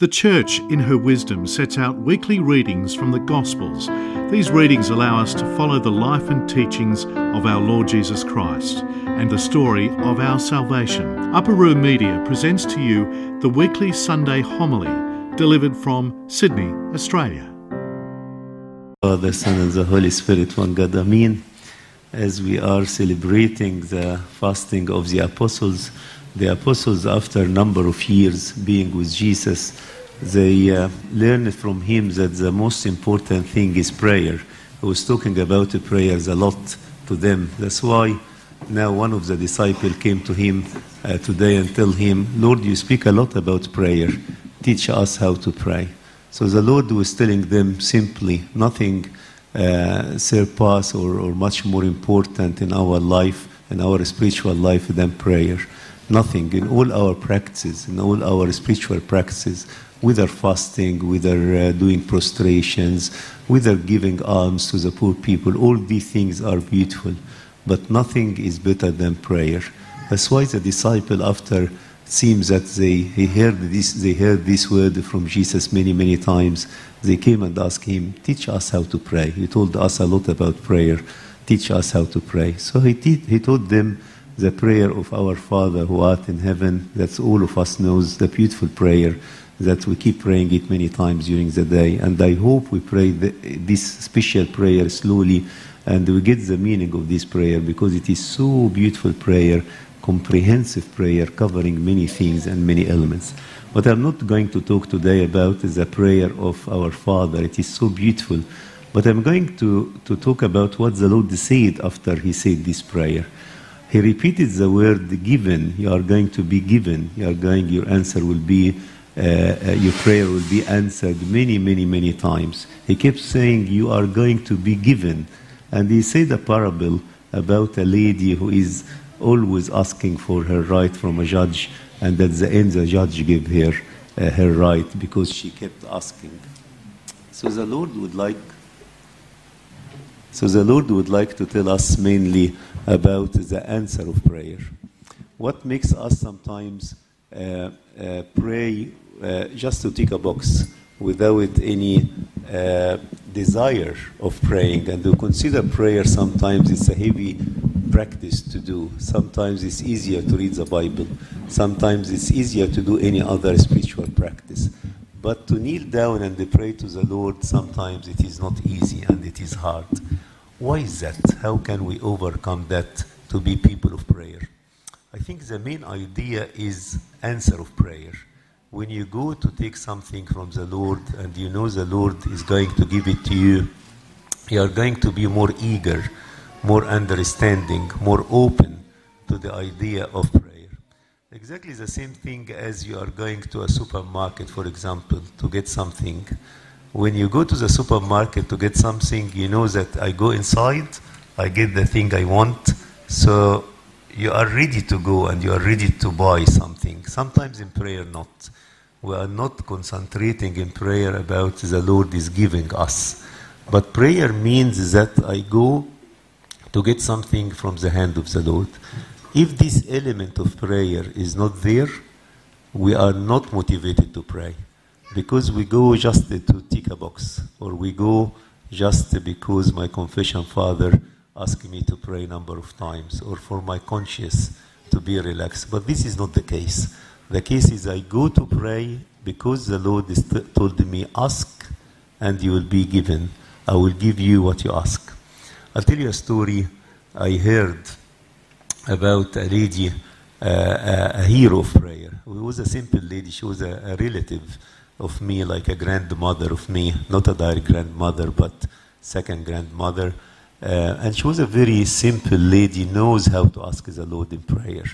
The Church, in her wisdom, sets out weekly readings from the Gospels. These readings allow us to follow the life and teachings of our Lord Jesus Christ and the story of our salvation. Upper Room Media presents to you the weekly Sunday homily delivered from Sydney, Australia. Father, Son, and the Holy Spirit, one God, Amen. As we are celebrating the fasting of the apostles, the apostles, after a number of years being with Jesus, they uh, learned from him that the most important thing is prayer. He was talking about prayers a lot to them. That's why now one of the disciples came to him uh, today and tell him, Lord, you speak a lot about prayer. Teach us how to pray. So the Lord was telling them simply, nothing uh, surpass or, or much more important in our life, in our spiritual life than prayer. Nothing in all our practices, in all our spiritual practices, whether fasting, whether uh, doing prostrations, whether giving alms to the poor people, all these things are beautiful, but nothing is better than prayer. That's why the disciple, after seems that they he heard this they heard this word from Jesus many many times. They came and asked him, "Teach us how to pray." He told us a lot about prayer. Teach us how to pray. So he te- he taught them the prayer of our Father who art in heaven. That's all of us knows the beautiful prayer that we keep praying it many times during the day. And I hope we pray the, this special prayer slowly and we get the meaning of this prayer because it is so beautiful prayer comprehensive prayer covering many things and many elements. What I'm not going to talk today about is the prayer of our Father. It is so beautiful. But I'm going to, to talk about what the Lord said after he said this prayer. He repeated the word given. You are going to be given. You are going, your answer will be, uh, uh, your prayer will be answered many, many, many times. He kept saying, You are going to be given. And he said a parable about a lady who is always asking for her right from a judge, and at the end the judge gave her uh, her right because she kept asking. So the Lord would like. So the Lord would like to tell us mainly about the answer of prayer. What makes us sometimes uh, uh, pray uh, just to tick a box without any uh, desire of praying, and to consider prayer sometimes it's a heavy practice to do. Sometimes it's easier to read the Bible. Sometimes it's easier to do any other spiritual practice. But to kneel down and pray to the Lord, sometimes it is not easy and it is hard. Why is that? How can we overcome that to be people of prayer? I think the main idea is answer of prayer. When you go to take something from the Lord and you know the Lord is going to give it to you, you are going to be more eager more understanding, more open to the idea of prayer. Exactly the same thing as you are going to a supermarket, for example, to get something. When you go to the supermarket to get something, you know that I go inside, I get the thing I want, so you are ready to go and you are ready to buy something. Sometimes in prayer, not. We are not concentrating in prayer about the Lord is giving us. But prayer means that I go to get something from the hand of the Lord. If this element of prayer is not there, we are not motivated to pray because we go just to tick a box or we go just because my confession father asked me to pray a number of times or for my conscience to be relaxed. But this is not the case. The case is I go to pray because the Lord told me, ask and you will be given. I will give you what you ask. I'll tell you a story I heard about a lady, uh, a, a, hero of prayer. It was a simple lady. She was a, a, relative of me, like a grandmother of me, not a direct grandmother, but second grandmother. Uh, and she was a very simple lady, knows how to ask the Lord in prayer,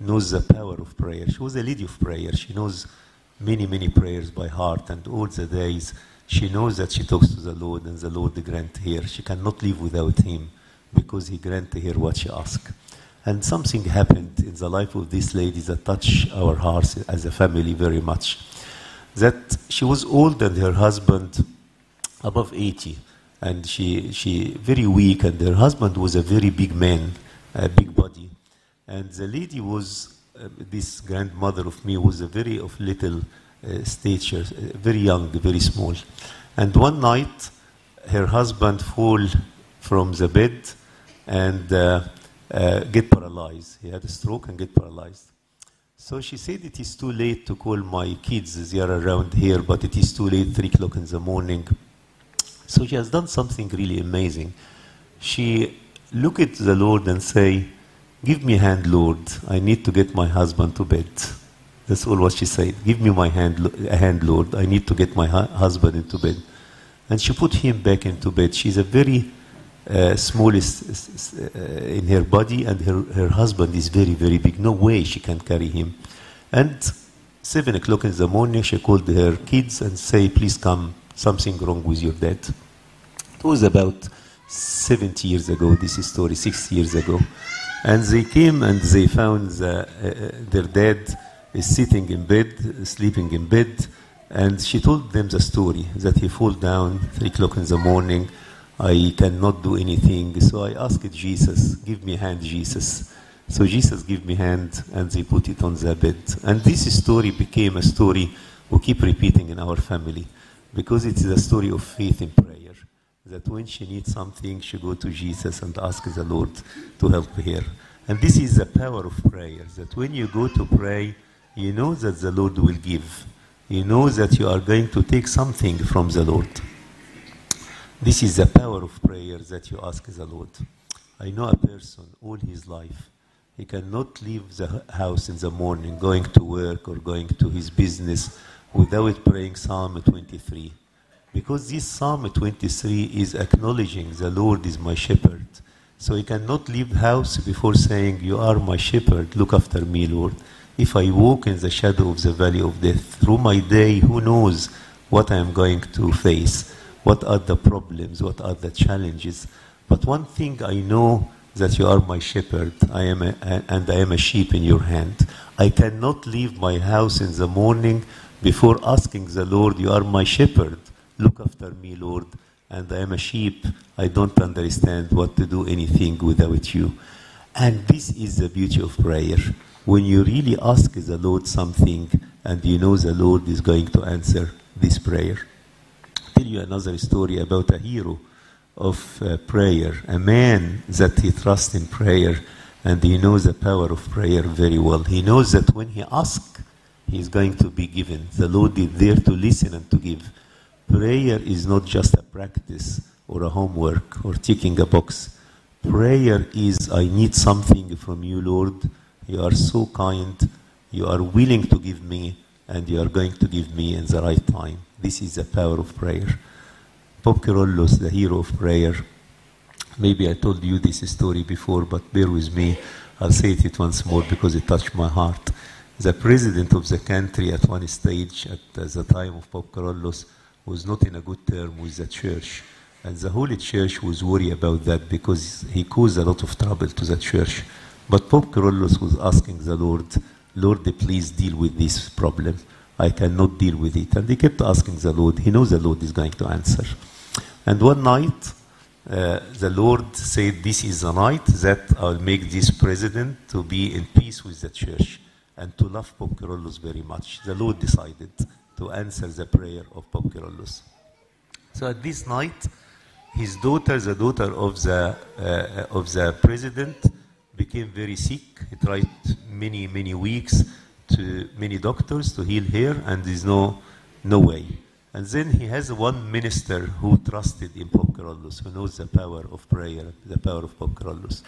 knows the power of prayer. She was a lady of prayer. She knows many, many prayers by heart, and all the days she knows that she talks to the Lord and the Lord grant her. She cannot live without him because he grant her what she asked. And something happened in the life of this lady that touched our hearts as a family very much. That she was old and her husband above 80 and she, she very weak and her husband was a very big man, a big body. And the lady was, uh, this grandmother of me was a very of little uh, stature, uh, very young, very small. And one night, her husband fall from the bed and uh, uh, get paralyzed. He had a stroke and get paralyzed. So she said it is too late to call my kids. They are around here, but it is too late, three o'clock in the morning. So she has done something really amazing. She look at the Lord and say, "Give me a hand, Lord. I need to get my husband to bed." That's all what she said. Give me my hand, a hand, Lord. I need to get my hu- husband into bed. And she put him back into bed. She's a very uh, smallest s- uh, in her body, and her, her husband is very, very big. No way she can carry him. And seven o'clock in the morning, she called her kids and say, "Please come. Something wrong with your dad." It was about 70 years ago. This is story, six years ago, and they came and they found the, uh, their dad is sitting in bed, sleeping in bed, and she told them the story that he fall down three o'clock in the morning. I cannot do anything, so I asked Jesus, "Give me hand, Jesus." So Jesus gave me hand, and they put it on the bed. And this story became a story we keep repeating in our family, because it is a story of faith in prayer. That when she needs something, she go to Jesus and ask the Lord to help her. And this is the power of prayer. That when you go to pray, you know that the Lord will give. You know that you are going to take something from the Lord. This is the power of prayer that you ask the Lord. I know a person all his life. He cannot leave the house in the morning, going to work or going to his business without praying Psalm 23. Because this Psalm 23 is acknowledging the Lord is my shepherd. So he cannot leave house before saying, You are my shepherd, look after me, Lord. If I walk in the shadow of the valley of death, through my day, who knows what I am going to face? What are the problems? What are the challenges? But one thing I know that you are my shepherd, I am a, and I am a sheep in your hand. I cannot leave my house in the morning before asking the Lord, You are my shepherd. Look after me, Lord. And I am a sheep. I don't understand what to do anything without you. And this is the beauty of prayer. When you really ask the Lord something and you know the Lord is going to answer this prayer. Tell you another story about a hero of uh, prayer, a man that he trusts in prayer and he knows the power of prayer very well. He knows that when he asks, he is going to be given. The Lord is there to listen and to give. Prayer is not just a practice or a homework or ticking a box. Prayer is, I need something from you, Lord. You are so kind. You are willing to give me, and you are going to give me in the right time. This is the power of prayer. Pope Kyrillos, the hero of prayer. Maybe I told you this story before, but bear with me. I'll say it once more because it touched my heart. The president of the country at one stage, at the time of Pope Kyrillos, was not in a good term with the church. And the Holy Church was worried about that because he caused a lot of trouble to the church. But Pope Kyrillos was asking the Lord, Lord, please deal with this problem. I cannot deal with it. And he kept asking the Lord. He knows the Lord is going to answer. And one night, uh, the Lord said, This is the night that I'll make this president to be in peace with the church and to love Pope Kyrillos very much. The Lord decided to answer the prayer of Pope Kyrillos. So at this night, his daughter, the daughter of the, uh, of the president, became very sick. He tried many, many weeks to many doctors to heal her, and there's no, no way. And then he has one minister who trusted in Pope Kyrillos, who knows the power of prayer, the power of Pope Kyrillos.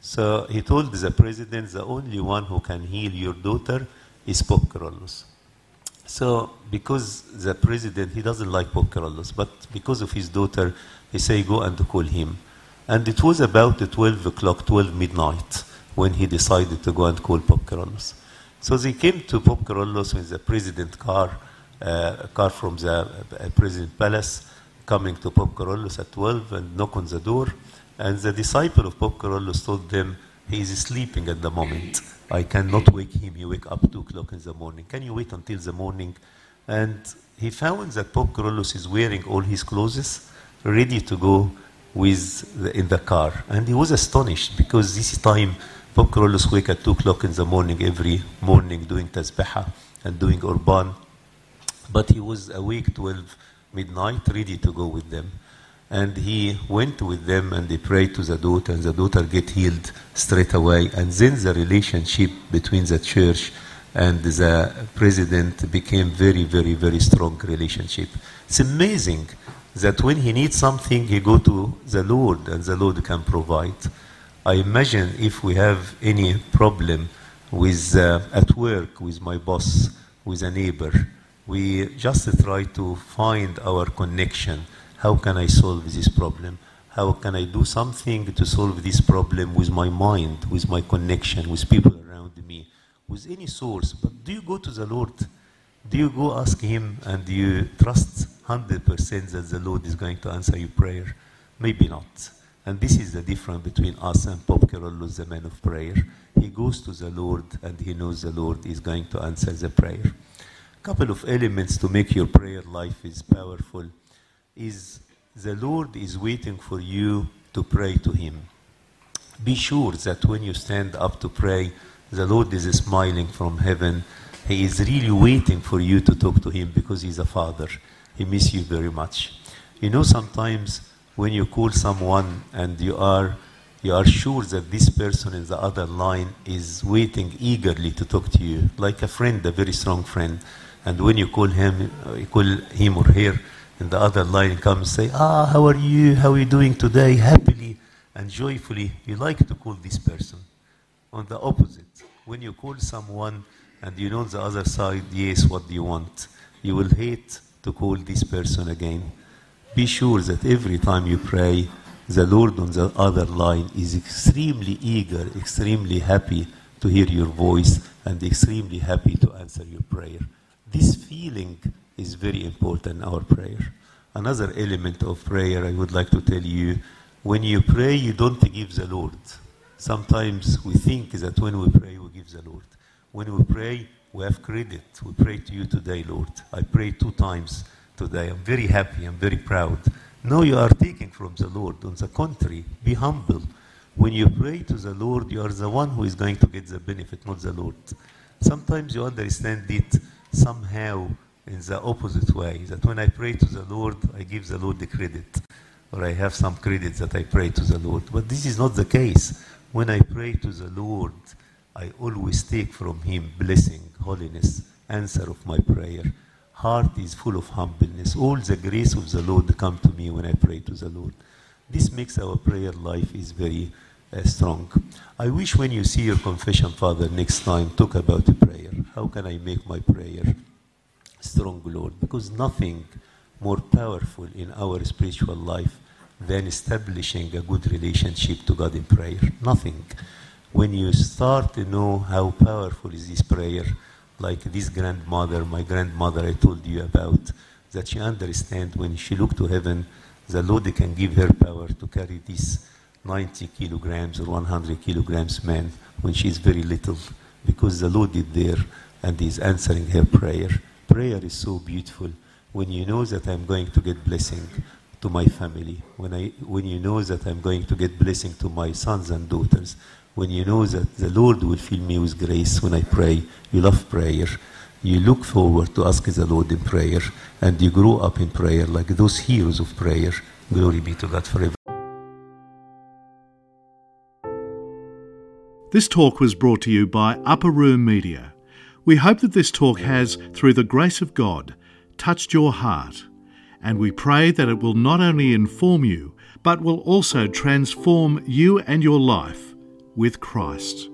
So he told the president, the only one who can heal your daughter is Pope Kyrillos. So because the president, he doesn't like Pope Kyrillos, but because of his daughter, he say, go and call him. And it was about 12 o'clock, 12 midnight, when he decided to go and call Pope Kyrillos. So they came to Pope Kyrillos with the president car, uh, a car from the uh, president palace, coming to Pope Kyrillos at 12 and knock on the door. And the disciple of Pope Kyrillos told them, he is sleeping at the moment. I cannot wake him. He wake up 2 o'clock in the morning. Can you wait until the morning? And he found that Pope Kyrillos is wearing all his clothes, ready to go with the, in the car. And he was astonished because this time Pope wake at 2 o'clock in the morning every morning doing tasbihah and doing urban. But he was awake 12 midnight, ready to go with them. And he went with them and they prayed to the daughter, and the daughter get healed straight away. And then the relationship between the church and the president became very, very, very strong relationship. It's amazing that when he needs something, he go to the Lord, and the Lord can provide. I imagine if we have any problem with uh, at work with my boss, with a neighbor, we just try to find our connection. How can I solve this problem? How can I do something to solve this problem with my mind, with my connection, with people around me, with any source? But do you go to the Lord? Do you go ask Him and do you trust 100% that the Lord is going to answer your prayer? Maybe not. And this is the difference between us and Pope Kyrillos, the man of prayer. He goes to the Lord and he knows the Lord is going to answer the prayer. A couple of elements to make your prayer life is powerful is the Lord is waiting for you to pray to him. Be sure that when you stand up to pray, the Lord is smiling from heaven. He is really waiting for you to talk to him because he's a father. He misses you very much. You know, sometimes when you call someone and you are you are sure that this person in the other line is waiting eagerly to talk to you, like a friend, a very strong friend. And when you call him, uh, you call him or her, in the other line comes say, "Ah, how are you? How are you doing today?" Happily and joyfully, you like to call this person. On the opposite, when you call someone and you know the other side, yes, what do you want? You will hate to call this person again be sure that every time you pray, the Lord on the other line is extremely eager, extremely happy to hear your voice, and extremely happy to answer your prayer. This feeling is very important in our prayer. Another element of prayer I would like to tell you when you pray, you don't give the Lord. Sometimes we think that when we pray, we give the Lord. When we pray, we have credit. We pray to you today, Lord. I pray two times today. I'm very happy. I'm very proud. No, you are taking from the Lord. On the contrary, be humble. When you pray to the Lord, you are the one who is going to get the benefit, not the Lord. Sometimes you understand it somehow in the opposite way. That when I pray to the Lord, I give the Lord the credit, or I have some credit that I pray to the Lord. But this is not the case. When I pray to the Lord, I always take from Him blessing, holiness, answer of my prayer heart is full of humbleness. All the grace of the Lord come to me when I pray to the Lord. This makes our prayer life is very uh, strong. I wish when you see your confession, Father, next time, talk about the prayer. How can I make my prayer strong, Lord? Because nothing more powerful in our spiritual life than establishing a good relationship to God in prayer. Nothing. When you start to know how powerful is this prayer, like this grandmother, my grandmother I told you about, that she understands when she look to heaven, the Lord can give her power to carry this 90 kilograms or 100 kilograms man when she is very little, because the Lord is there and is answering her prayer. Prayer is so beautiful when you know that I'm going to get blessing to my family, when, I, when you know that I'm going to get blessing to my sons and daughters, when you know that the Lord will fill me with grace when I pray, you love prayer, you look forward to asking the Lord in prayer, and you grow up in prayer like those heroes of prayer. Glory be to God forever. This talk was brought to you by Upper Room Media. We hope that this talk has, through the grace of God, touched your heart, and we pray that it will not only inform you, but will also transform you and your life with Christ.